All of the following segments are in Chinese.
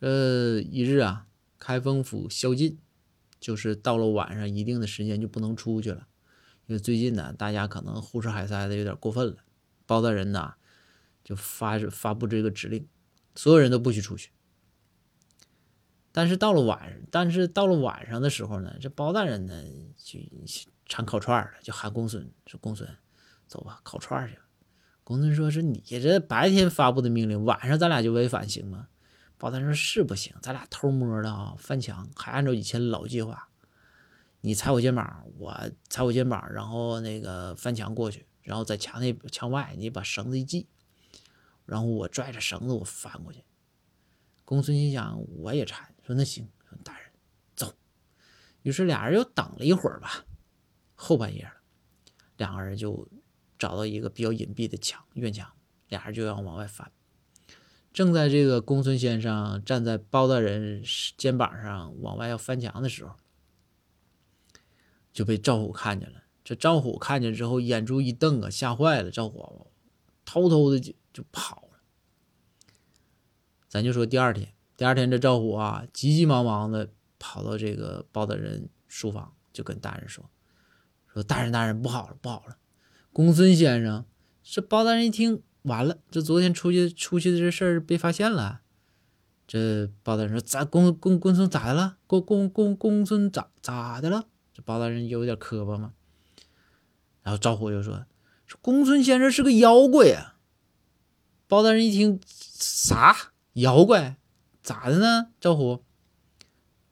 呃，一日啊，开封府宵禁，就是到了晚上一定的时间就不能出去了。因为最近呢，大家可能胡吃海塞的有点过分了，包大人呢就发发布这个指令，所有人都不许出去。但是到了晚上，但是到了晚上的时候呢，这包大人呢就馋烤串了，就喊公孙说：“公孙，走吧，烤串去。”公孙说：“是你这白天发布的命令，晚上咱俩就违反行吗？”包大人说：“是不行，咱俩偷摸的啊，翻墙，还按照以前老计划。你踩我肩膀，我踩我肩膀，然后那个翻墙过去，然后在墙内墙外，你把绳子一系，然后我拽着绳子我翻过去。”公孙心想：“我也馋。”说：“那行，大人，走。”于是俩人又等了一会儿吧，后半夜了，两个人就找到一个比较隐蔽的墙院墙，俩人就要往外翻。正在这个公孙先生站在包大人肩膀上往外要翻墙的时候，就被赵虎看见了。这赵虎看见之后，眼珠一瞪啊，吓坏了。赵虎偷偷的就就跑了。咱就说第二天，第二天这赵虎啊，急急忙忙的跑到这个包大人书房，就跟大人说：“说大人大人，不好了不好了！公孙先生。”这包大人一听。完了，这昨天出去出去的这事儿被发现了。这包大人说：“咋公公公孙咋的了？公公公公孙咋咋的了？”这包大人有点磕巴嘛。然后赵虎就说：“说公孙先生是个妖怪呀。”包大人一听，啥妖怪？咋的呢？赵虎。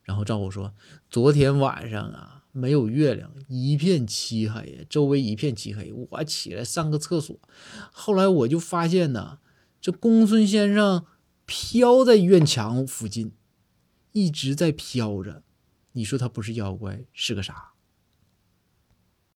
然后赵虎说：“昨天晚上啊。”没有月亮，一片漆黑呀，周围一片漆黑。我起来上个厕所，后来我就发现呢，这公孙先生飘在院墙附近，一直在飘着。你说他不是妖怪是个啥？